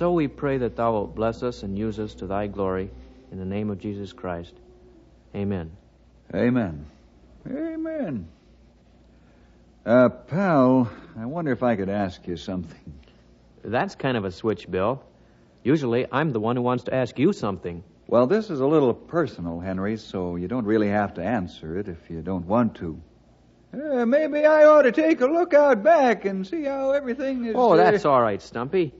So we pray that thou wilt bless us and use us to thy glory in the name of Jesus Christ. Amen. Amen. Amen. Uh, pal, I wonder if I could ask you something. That's kind of a switch, Bill. Usually I'm the one who wants to ask you something. Well, this is a little personal, Henry, so you don't really have to answer it if you don't want to. Uh, maybe I ought to take a look out back and see how everything is. Oh, that's all right, Stumpy.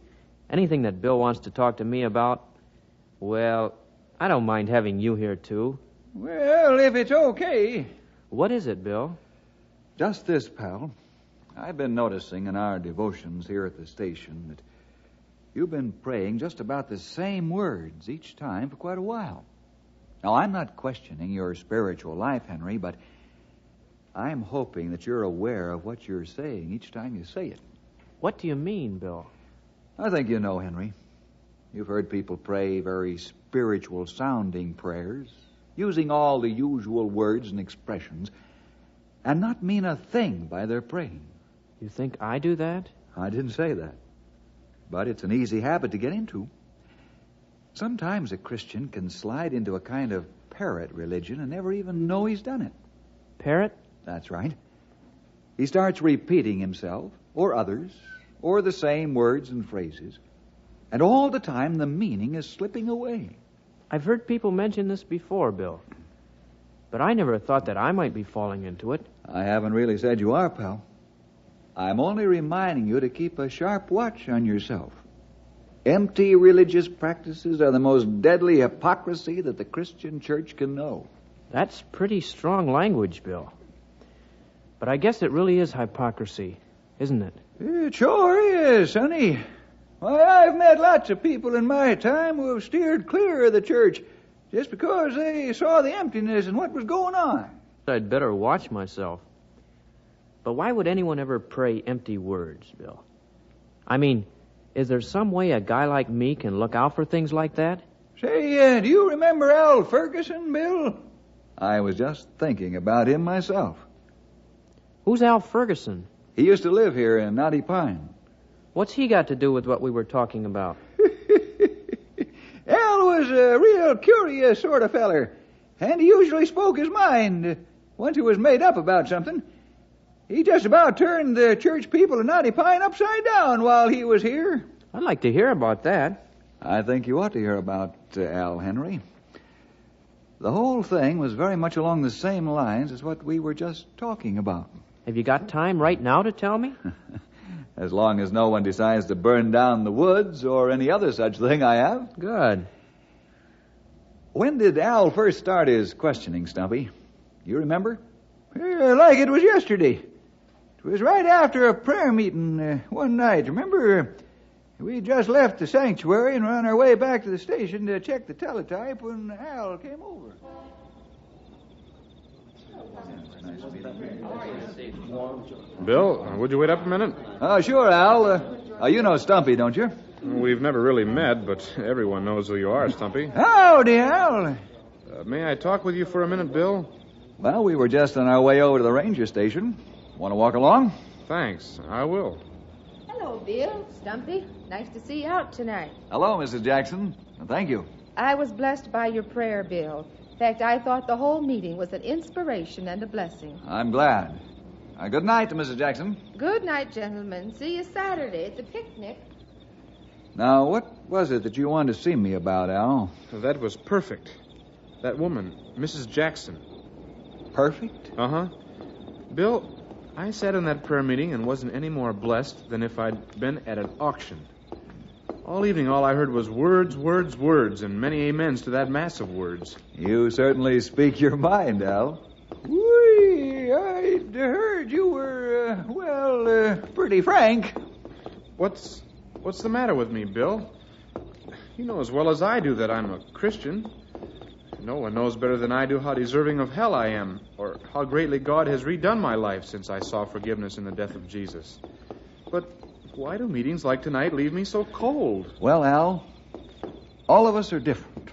Anything that Bill wants to talk to me about, well, I don't mind having you here, too. Well, if it's okay. What is it, Bill? Just this, pal. I've been noticing in our devotions here at the station that you've been praying just about the same words each time for quite a while. Now, I'm not questioning your spiritual life, Henry, but I'm hoping that you're aware of what you're saying each time you say it. What do you mean, Bill? I think you know, Henry. You've heard people pray very spiritual sounding prayers, using all the usual words and expressions, and not mean a thing by their praying. You think I do that? I didn't say that. But it's an easy habit to get into. Sometimes a Christian can slide into a kind of parrot religion and never even know he's done it. Parrot? That's right. He starts repeating himself, or others, or the same words and phrases, and all the time the meaning is slipping away. I've heard people mention this before, Bill. But I never thought that I might be falling into it. I haven't really said you are, pal. I'm only reminding you to keep a sharp watch on yourself. Empty religious practices are the most deadly hypocrisy that the Christian church can know. That's pretty strong language, Bill. But I guess it really is hypocrisy, isn't it? It sure is, sonny. Why, I've met lots of people in my time who have steered clear of the church just because they saw the emptiness and what was going on. I'd better watch myself. But why would anyone ever pray empty words, Bill? I mean, is there some way a guy like me can look out for things like that? Say, uh, do you remember Al Ferguson, Bill? I was just thinking about him myself. Who's Al Ferguson? He used to live here in Knotty Pine. What's he got to do with what we were talking about? Al was a real curious sort of feller, and he usually spoke his mind once he was made up about something. He just about turned the church people of Knotty Pine upside down while he was here. I'd like to hear about that. I think you ought to hear about uh, Al Henry. The whole thing was very much along the same lines as what we were just talking about. Have you got time right now to tell me? As long as no one decides to burn down the woods or any other such thing, I have. Good. When did Al first start his questioning, Stumpy? You remember? Uh, like it was yesterday. It was right after a prayer meeting uh, one night. Remember? We just left the sanctuary and were on our way back to the station to check the teletype when Al came over. Bill, uh, would you wait up a minute? Oh, sure, Al. Uh, uh, you know Stumpy, don't you? We've never really met, but everyone knows who you are, Stumpy. Howdy, Al. Uh, may I talk with you for a minute, Bill? Well, we were just on our way over to the ranger station. Want to walk along? Thanks. I will. Hello, Bill. Stumpy. Nice to see you out tonight. Hello, Mrs. Jackson. Thank you. I was blessed by your prayer, Bill. In fact, I thought the whole meeting was an inspiration and a blessing. I'm glad. Uh, good night to Mrs. Jackson. Good night, gentlemen. See you Saturday at the picnic. Now, what was it that you wanted to see me about, Al? That was perfect. That woman, Mrs. Jackson. Perfect? Uh huh. Bill, I sat in that prayer meeting and wasn't any more blessed than if I'd been at an auction. All evening, all I heard was words, words, words, and many amens to that mass of words. You certainly speak your mind, Al. Whee! I'd heard you were, uh, well, uh, pretty frank. What's what's the matter with me, Bill? You know as well as I do that I'm a Christian. No one knows better than I do how deserving of hell I am, or how greatly God has redone my life since I saw forgiveness in the death of Jesus. Why do meetings like tonight leave me so cold? Well, Al, all of us are different.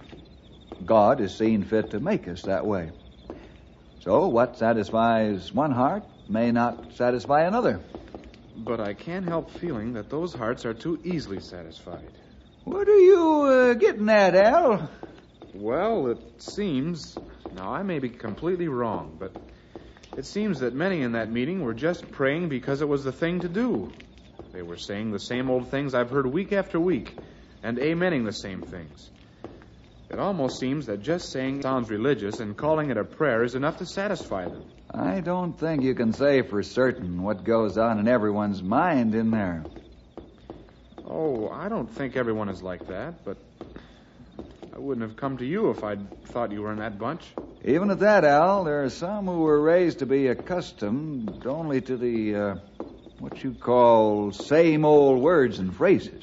God has seen fit to make us that way. So, what satisfies one heart may not satisfy another. But I can't help feeling that those hearts are too easily satisfied. What are you uh, getting at, Al? Well, it seems. Now, I may be completely wrong, but it seems that many in that meeting were just praying because it was the thing to do. They were saying the same old things I've heard week after week, and amening the same things. It almost seems that just saying sounds religious and calling it a prayer is enough to satisfy them. I don't think you can say for certain what goes on in everyone's mind in there. Oh, I don't think everyone is like that, but I wouldn't have come to you if I'd thought you were in that bunch. Even at that, Al, there are some who were raised to be accustomed only to the, uh, what you call, same old words and phrases.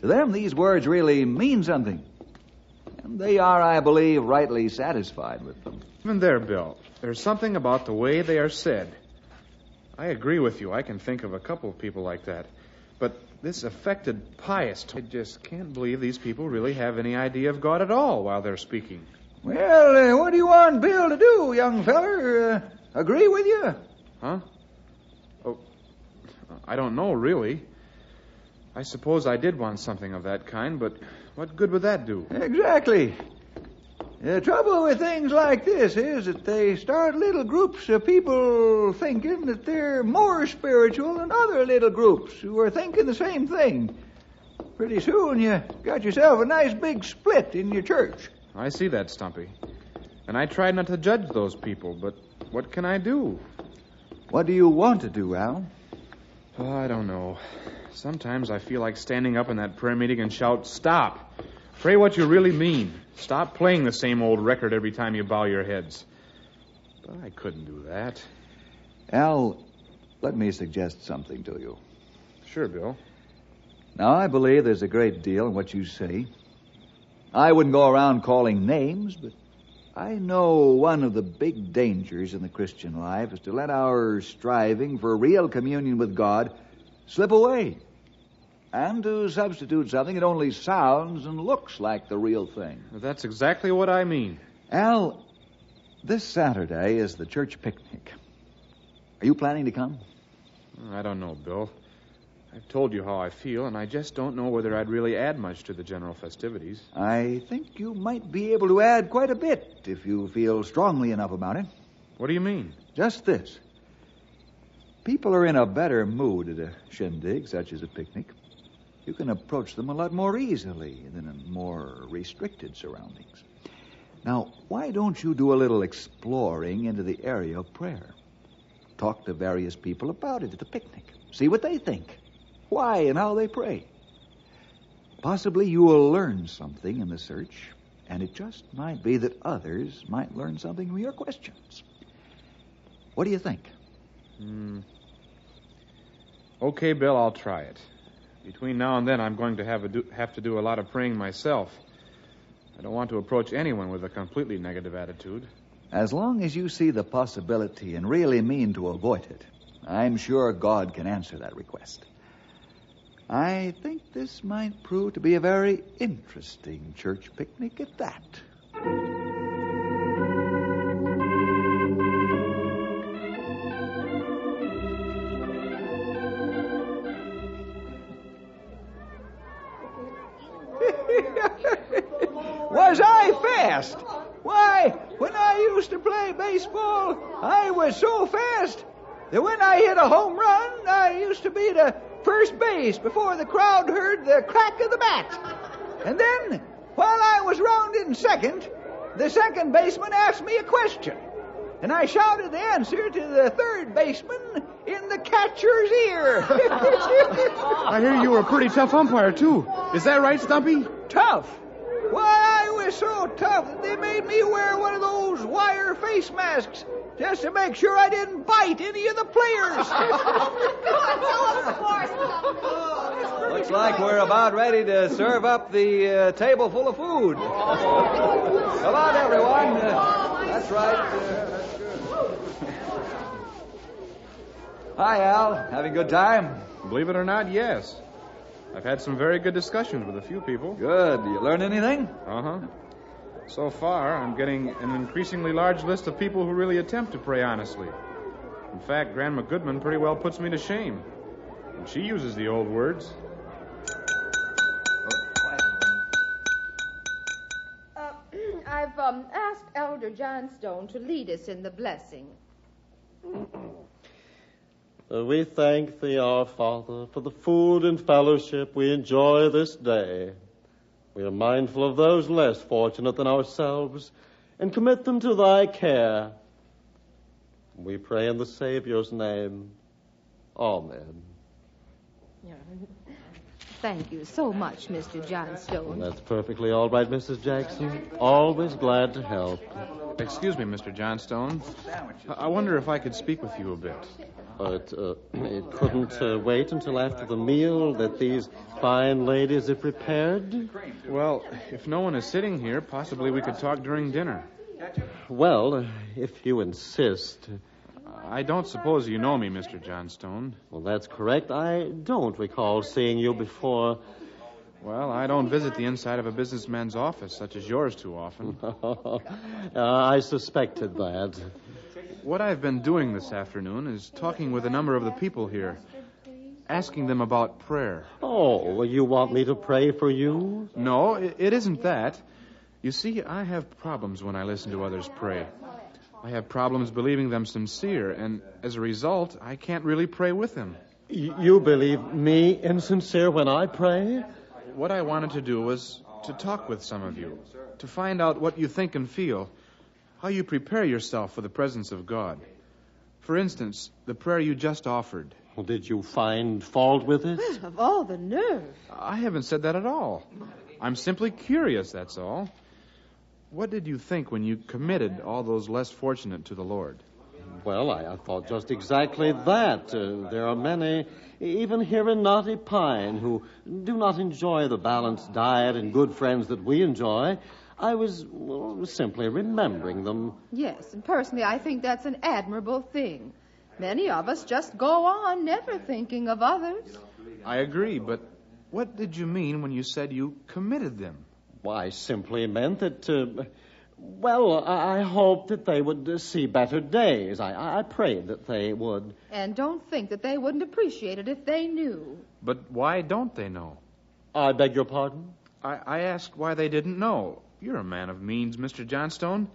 To them, these words really mean something. And they are, I believe, rightly satisfied with them. Even there, Bill, there's something about the way they are said. I agree with you. I can think of a couple of people like that. But this affected pious, I just can't believe these people really have any idea of God at all while they're speaking. Well, uh, what do you want Bill to do, young feller? Uh, agree with you? Huh? I don't know, really. I suppose I did want something of that kind, but what good would that do? Exactly. The trouble with things like this is that they start little groups of people thinking that they're more spiritual than other little groups who are thinking the same thing. Pretty soon you got yourself a nice big split in your church. I see that, Stumpy. And I try not to judge those people, but what can I do? What do you want to do, Al? Oh, I don't know. Sometimes I feel like standing up in that prayer meeting and shout, Stop! Pray what you really mean. Stop playing the same old record every time you bow your heads. But I couldn't do that. Al, let me suggest something to you. Sure, Bill. Now, I believe there's a great deal in what you say. I wouldn't go around calling names, but I know one of the big dangers in the Christian life is to let our striving for real communion with God slip away and to substitute something that only sounds and looks like the real thing. That's exactly what I mean. Al, this Saturday is the church picnic. Are you planning to come? I don't know, Bill. I've told you how I feel, and I just don't know whether I'd really add much to the general festivities. I think you might be able to add quite a bit if you feel strongly enough about it. What do you mean? Just this. People are in a better mood at a shindig, such as a picnic. You can approach them a lot more easily than in more restricted surroundings. Now, why don't you do a little exploring into the area of prayer? Talk to various people about it at the picnic. See what they think, why and how they pray. Possibly you will learn something in the search, and it just might be that others might learn something from your questions. What do you think? Hmm. Okay, Bill, I'll try it. Between now and then, I'm going to have, do, have to do a lot of praying myself. I don't want to approach anyone with a completely negative attitude. As long as you see the possibility and really mean to avoid it, I'm sure God can answer that request. I think this might prove to be a very interesting church picnic at that. Was I fast. Why, when I used to play baseball, I was so fast that when I hit a home run, I used to be to first base before the crowd heard the crack of the bat. And then, while I was rounding second, the second baseman asked me a question. And I shouted the answer to the third baseman in the catcher's ear. I hear you were a pretty tough umpire, too. Is that right, Stumpy? tough. Why, I was so tough that they made me wear one of those wire face masks just to make sure I didn't bite any of the players. Looks like we're about ready to serve up the uh, table full of food. Come on, everyone. Uh, that's right. Uh, Hi, Al. Having a good time? Believe it or not, yes. I've had some very good discussions with a few people. Good. You learn anything? Uh huh. So far, I'm getting an increasingly large list of people who really attempt to pray honestly. In fact, Grandma Goodman pretty well puts me to shame. And she uses the old words. Uh, I've um, asked Elder Johnstone to lead us in the blessing. Uh, We thank thee, our Father, for the food and fellowship we enjoy this day. We are mindful of those less fortunate than ourselves and commit them to thy care. We pray in the Savior's name. Amen. Thank you so much, Mr. And Johnstone. that's perfectly all right, Mrs. Jackson. Always glad to help. Excuse me, Mr. Johnstone. I I wonder if I could speak with you a bit. But uh, it couldn't uh, wait until after the meal that these fine ladies have prepared. Well, if no one is sitting here, possibly we could talk during dinner. Well, uh, if you insist. I don't suppose you know me, Mr. Johnstone. Well, that's correct. I don't recall seeing you before. Well, I don't visit the inside of a businessman's office such as yours too often. uh, I suspected that. What I've been doing this afternoon is talking with a number of the people here, asking them about prayer. Oh, well, you want me to pray for you? No, it, it isn't that. You see, I have problems when I listen to others pray. I have problems believing them sincere, and as a result, I can't really pray with them. You believe me insincere when I pray? What I wanted to do was to talk with some of you, to find out what you think and feel, how you prepare yourself for the presence of God. For instance, the prayer you just offered. Well, did you find fault with it? Of all the nerve. I haven't said that at all. I'm simply curious, that's all. What did you think when you committed all those less fortunate to the Lord? Well, I, I thought just exactly that. Uh, there are many, even here in Knotty Pine, who do not enjoy the balanced diet and good friends that we enjoy. I was well, simply remembering them. Yes, and personally, I think that's an admirable thing. Many of us just go on never thinking of others. I agree, but what did you mean when you said you committed them? Why, simply meant that, uh, well, I, I hoped that they would uh, see better days. I, I prayed that they would. And don't think that they wouldn't appreciate it if they knew. But why don't they know? I beg your pardon? I, I asked why they didn't know. You're a man of means, Mr. Johnstone.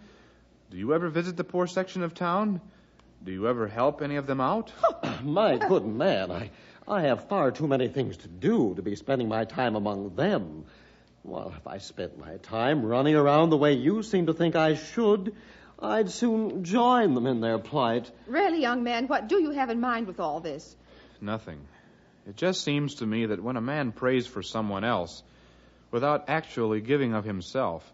Do you ever visit the poor section of town? Do you ever help any of them out? My good man, I, I have far too many things to do to be spending my time among them. Well, if I spent my time running around the way you seem to think I should, I'd soon join them in their plight. Really, young man, what do you have in mind with all this? Nothing. It just seems to me that when a man prays for someone else, without actually giving of himself,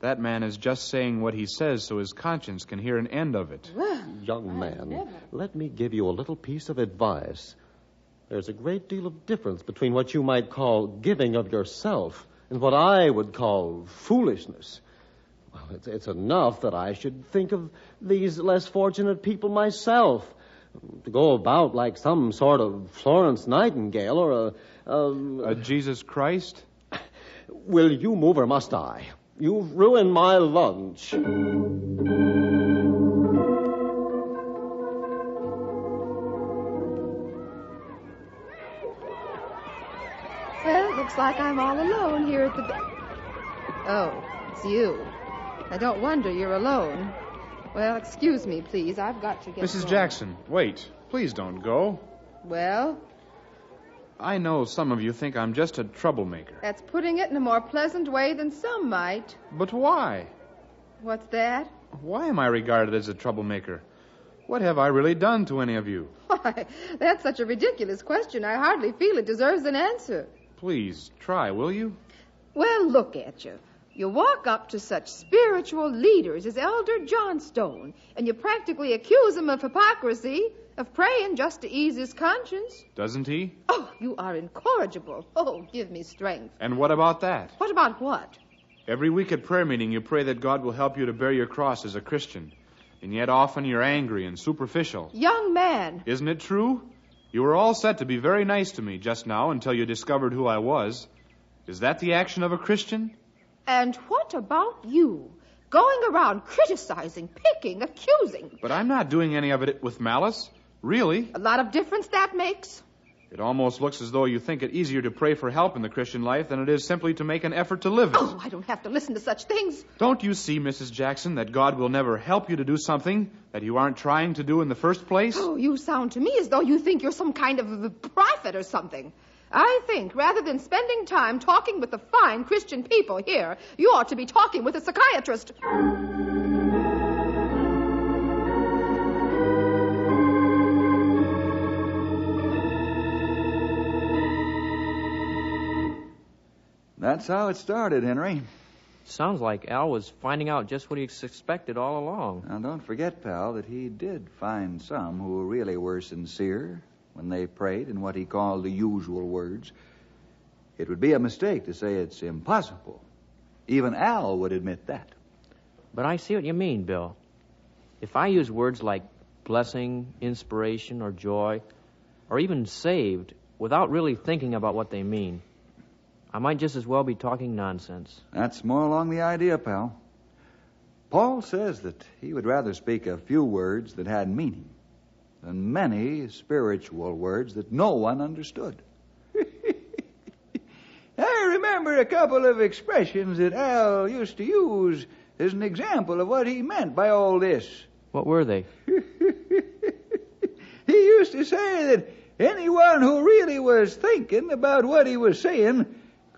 that man is just saying what he says so his conscience can hear an end of it. Young man, let me give you a little piece of advice. There's a great deal of difference between what you might call giving of yourself and what I would call foolishness. Well, it's, it's enough that I should think of these less fortunate people myself. To go about like some sort of Florence Nightingale or a. a A Jesus Christ? Will you move or must I? You've ruined my lunch. Looks like I'm all alone here at the. Ba- oh, it's you. I don't wonder you're alone. Well, excuse me, please. I've got to get. Mrs. going. Jackson, wait. Please don't go. Well, I know some of you think I'm just a troublemaker. that's putting it in a more pleasant way than some might. But why? What's that? Why am I regarded as a troublemaker? What have I really done to any of you? Why, that's such a ridiculous question. I hardly feel it deserves an answer. Please, try, will you? Well, look at you. You walk up to such spiritual leaders as Elder Johnstone, and you practically accuse him of hypocrisy, of praying just to ease his conscience. Doesn't he? Oh, you are incorrigible. Oh, give me strength. And what about that? What about what? Every week at prayer meeting, you pray that God will help you to bear your cross as a Christian. And yet often you're angry and superficial. Young man, Isn't it true? You were all set to be very nice to me just now until you discovered who I was. Is that the action of a Christian? and what about you? Going around criticizing, picking, accusing. But I'm not doing any of it with malice. Really. A lot of difference that makes? It almost looks as though you think it easier to pray for help in the Christian life than it is simply to make an effort to live it. Oh, I don't have to listen to such things. Don't you see, Mrs. Jackson, that God will never help you to do something that you aren't trying to do in the first place? Oh, you sound to me as though you think you're some kind of a prophet or something. I think rather than spending time talking with the fine Christian people here, you ought to be talking with a psychiatrist. That's how it started, Henry. Sounds like Al was finding out just what he suspected all along. Now, don't forget, pal, that he did find some who really were sincere when they prayed in what he called the usual words. It would be a mistake to say it's impossible. Even Al would admit that. But I see what you mean, Bill. If I use words like blessing, inspiration, or joy, or even saved, without really thinking about what they mean, I might just as well be talking nonsense. That's more along the idea, pal. Paul says that he would rather speak a few words that had meaning than many spiritual words that no one understood. I remember a couple of expressions that Al used to use as an example of what he meant by all this. What were they? He used to say that anyone who really was thinking about what he was saying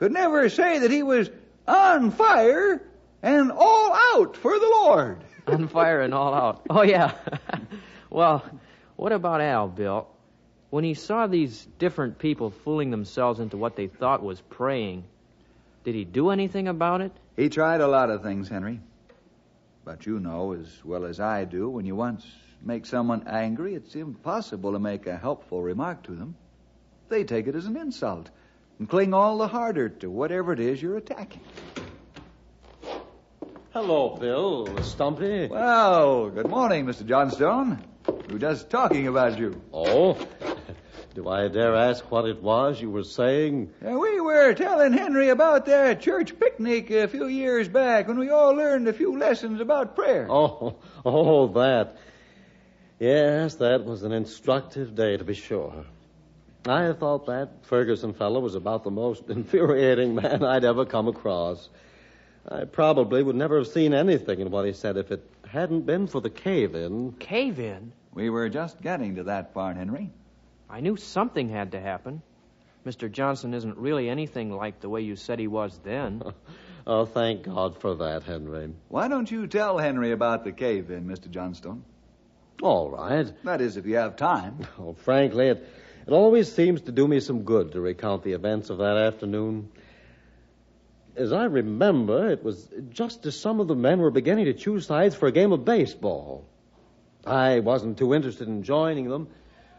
could never say that he was on fire and all out for the Lord. On fire and all out. Oh, yeah. well, what about Al, Bill? When he saw these different people fooling themselves into what they thought was praying, did he do anything about it? He tried a lot of things, Henry. But you know as well as I do, when you once make someone angry, it's impossible to make a helpful remark to them. They take it as an insult and cling all the harder to whatever it is you're attacking. Hello, Bill. Stumpy. Well, good morning, Mr. Johnstone. We were just talking about you. Oh? Do I dare ask what it was you were saying? Uh, we were telling Henry about that church picnic a few years back when we all learned a few lessons about prayer. Oh, oh, that. Yes, that was an instructive day to be sure. I thought that Ferguson fellow was about the most infuriating man I'd ever come across. I probably would never have seen anything in what he said if it hadn't been for the cave in. Cave in? We were just getting to that part, Henry. I knew something had to happen. Mr. Johnstone isn't really anything like the way you said he was then. Oh, thank God for that, Henry. Why don't you tell Henry about the cave in, Mr. Johnstone? All right. That is, if you have time. Oh, frankly, it, it always seems to do me some good to recount the events of that afternoon. As I remember, it was just as some of the men were beginning to choose sides for a game of baseball. I wasn't too interested in joining them,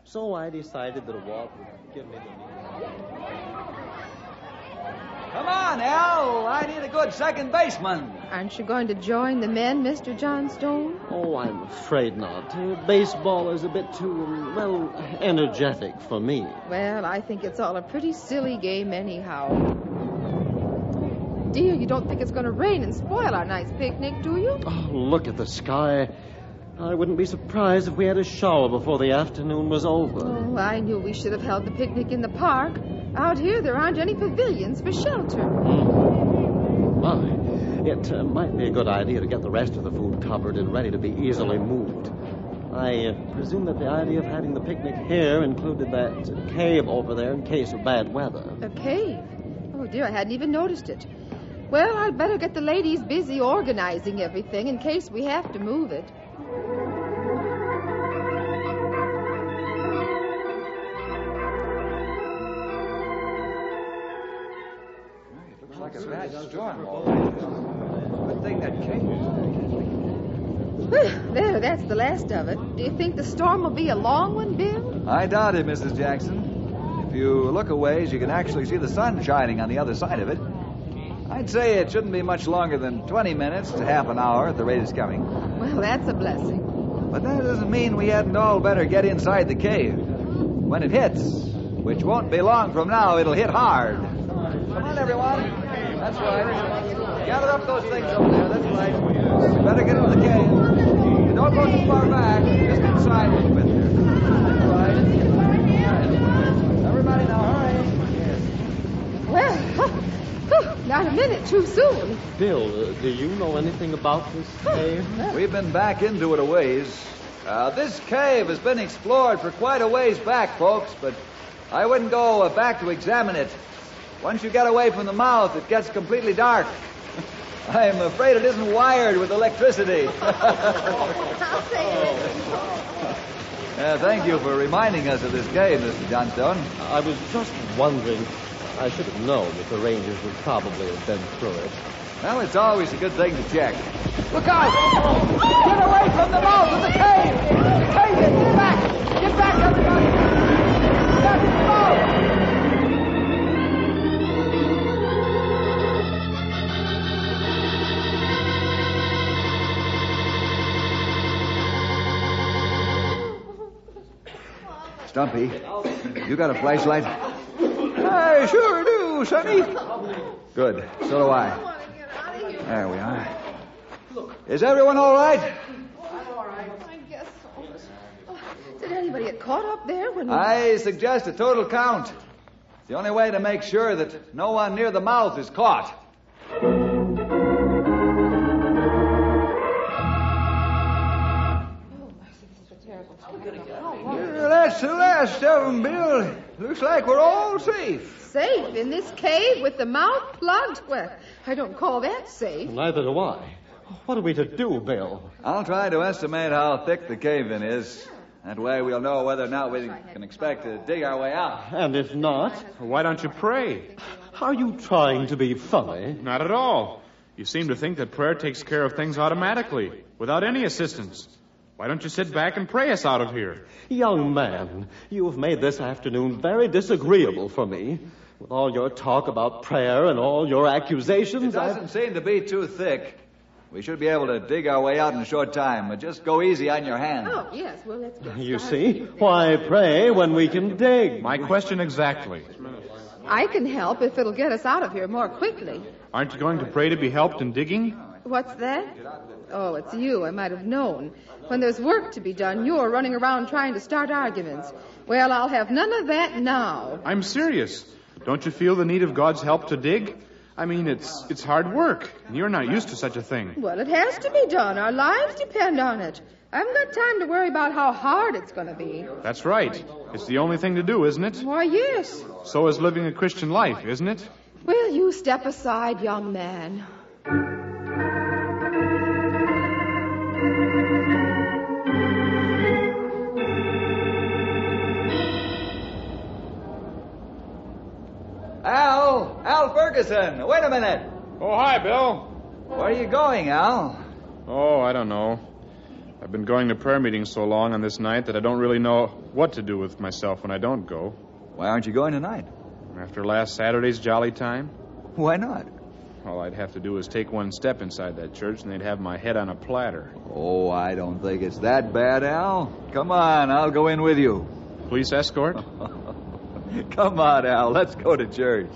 so I decided that a walk would give me the. Come on, Al. I need a good second baseman. Aren't you going to join the men, Mr. Johnstone? Oh, I'm afraid not. Uh, baseball is a bit too, um, well, energetic for me. Well, I think it's all a pretty silly game, anyhow. Dear, you don't think it's going to rain and spoil our nice picnic, do you? Oh, look at the sky. I wouldn't be surprised if we had a shower before the afternoon was over. Oh, I knew we should have held the picnic in the park. Out here, there aren't any pavilions for shelter. My, it uh, might be a good idea to get the rest of the food covered and ready to be easily moved. I uh, presume that the idea of having the picnic here included that cave over there in case of bad weather. A cave? Oh, dear, I hadn't even noticed it. Well, I'd better get the ladies busy organizing everything in case we have to move it. Like a storm. Good thing that Well, there, that's the last of it. Do you think the storm will be a long one, Bill? I doubt it, Mrs. Jackson. If you look a ways, you can actually see the sun shining on the other side of it. I'd say it shouldn't be much longer than 20 minutes to half an hour at the rate it's coming. Well, that's a blessing. But that doesn't mean we hadn't all better get inside the cave. When it hits, which won't be long from now, it'll hit hard. Come on, everyone. That's right. Gather up those things over there. That's right. You better get into the cave. And don't go too far back. Just inside a little bit there. That's right. Everybody now, hurry. Well, whew, not a minute too soon. Bill, uh, do you know anything about this cave? We've been back into it a ways. Uh, this cave has been explored for quite a ways back, folks, but I wouldn't go uh, back to examine it. Once you get away from the mouth, it gets completely dark. I'm afraid it isn't wired with electricity. I'll say it. Uh, thank you for reminding us of this cave, Mr. Johnstone. I was just wondering. I should have known that the Rangers would probably have been through it. Well, it's always a good thing to check. Look out! Get away from the mouth of the cave! The cave! Get back! Get back, everybody! To the mouth! Stumpy, you got a flashlight? I sure do, Sonny. Good. So do I. There we are. Look. Is everyone all right? I guess so. Did anybody get caught up there when we... I suggest a total count. It's the only way to make sure that no one near the mouth is caught. That's the last of them, Bill. Looks like we're all safe. Safe in this cave with the mouth plugged? Well, I don't call that safe. Neither do I. What are we to do, Bill? I'll try to estimate how thick the cave in is. That way we'll know whether or not we can expect to dig our way out. And if not, Why don't you pray? are you trying to be funny? Not at all. You seem to think that prayer takes care of things automatically, without any assistance. Why don't you sit back and pray us out of here? Young man, you have made this afternoon very disagreeable for me. With all your talk about prayer and all your It accusations, I've... doesn't seem to be too thick. We should be able to dig our way out in a short time, but just go easy on your hand. Oh, yes, well, let's get You see, why pray when we can dig? My question exactly. I can help if it'll get us out of here more quickly. Aren't you going to pray to be helped in digging? What's that? Oh, it's you. I might have known. When there's work to be done, you're running around trying to start arguments. Well, I'll have none of that now. I'm serious. Don't you feel the need of God's help to dig? I mean, it's it's hard work, and you're not used to such a thing. Well, it has to be done. Our lives depend on it. I haven't got time to worry about how hard it's going to be. That's right. It's the only thing to do, isn't it? Why, yes. So is living a Christian life, isn't it? Will you step aside, young man? Al! Al Ferguson! Wait a minute! Oh, hi, Bill. Where are you going, Al? Oh, I don't know. I've been going to prayer meetings so long on this night that I don't really know what to do with myself when I don't go. Why aren't you going tonight? After last Saturday's jolly time, Why not? All I'd have to do is take one step inside that church and they'd have my head on a platter. Oh, I don't think it's that bad, Al. Come on, I'll go in with you. Police escort? Come on, Al. Let's go to church.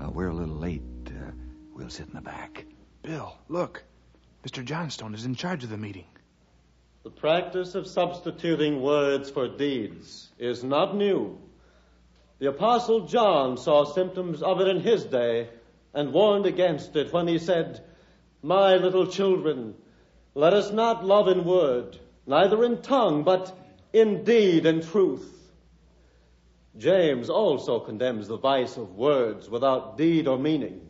Uh, we're a little late. Uh, we'll sit in the back. Bill, look. Mr. Johnstone is in charge of the meeting. The practice of substituting words for deeds is not new. The Apostle John saw symptoms of it in his day and warned against it when he said, My little children, let us not love in word, neither in tongue, but in deed and truth. James also condemns the vice of words without deed or meaning.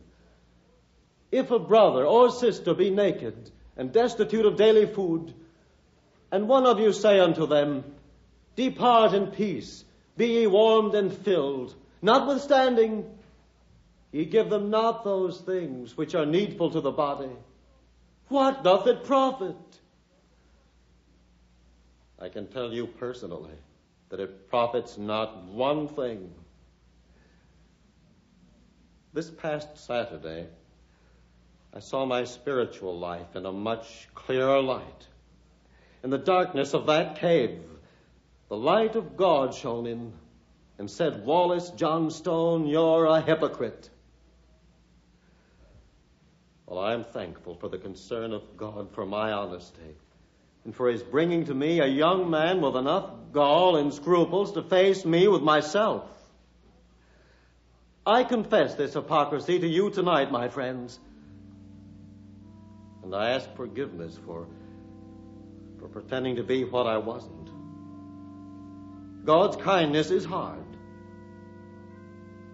If a brother or sister be naked and destitute of daily food, and one of you say unto them, Depart in peace, be ye warmed and filled, notwithstanding, ye give them not those things which are needful to the body, what doth it profit? I can tell you personally that it profits not one thing. This past Saturday, I saw my spiritual life in a much clearer light. In the darkness of that cave, the light of God shone in and said, Wallace Johnstone, you're a hypocrite. Well, I'm thankful for the concern of God for my honesty and for his bringing to me a young man with enough gall and scruples to face me with myself. I confess this hypocrisy to you tonight, my friends, and I ask forgiveness for, for pretending to be what I wasn't. God's kindness is hard,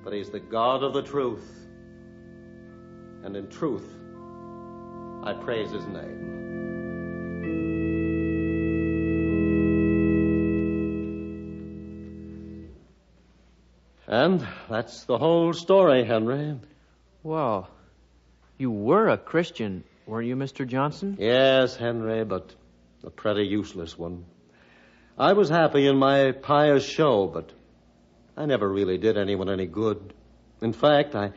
but He's the God of the truth, and in truth, I praise His name. And that's the whole story, Henry. Well, you were a Christian, weren't you, Mr. Johnstone? Yes, Henry, but a pretty useless one. I was happy in my pious show, but I never really did anyone any good. In fact, I,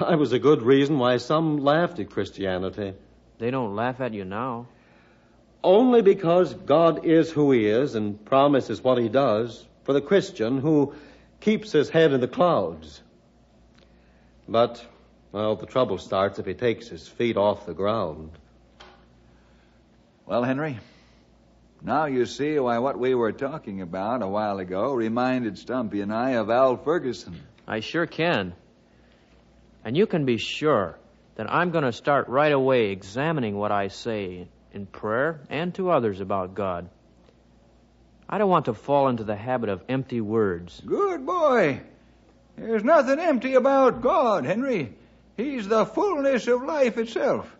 I was a good reason why some laughed at Christianity. They don't laugh at you now. Only because God is who He is and promises what He does for the Christian who keeps his head in the clouds. But, well, the trouble starts if he takes his feet off the ground. Well, Henry, now you see why what we were talking about a while ago reminded Stumpy and I of Al Ferguson. I sure can. And you can be sure that I'm going to start right away examining what I say in prayer and to others about God. I don't want to fall into the habit of empty words. Good boy. There's nothing empty about God, Henry. He's the fullness of life itself.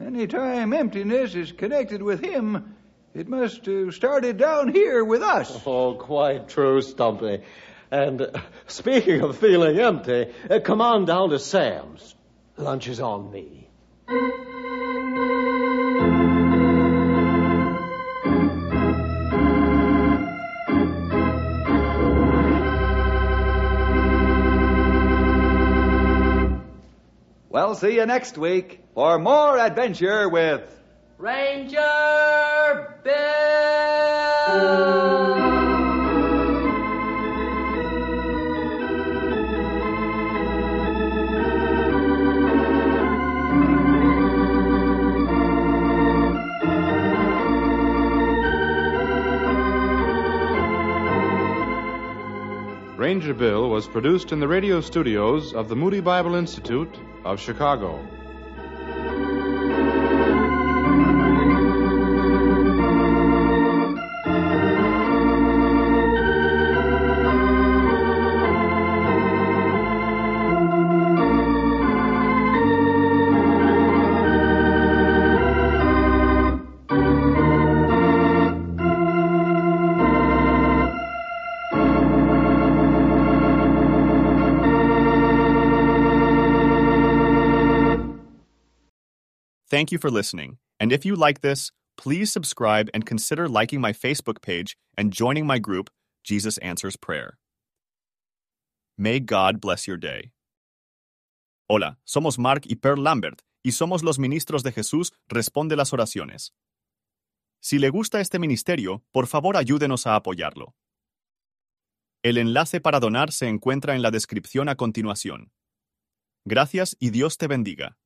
Any time emptiness is connected with Him, it must have started down here with us. Oh, quite true, Stumpy. And uh, speaking of feeling empty, uh, come on down to Sam's. Lunch is on me. Well, see you next week for more adventure with Ranger Bill! Ranger Bill was produced in the radio studios of the Moody Bible Institute of Chicago. Thank you for listening. And if you like this, please subscribe and consider liking my Facebook page and joining my group, Jesus Answers Prayer. May God bless your day. Hola, somos Mark y Pearl Lambert y somos los ministros de Jesús Responde las Oraciones. Si le gusta este ministerio, por favor ayúdenos a apoyarlo. El enlace para donar se encuentra en la descripción a continuación. Gracias y Dios te bendiga.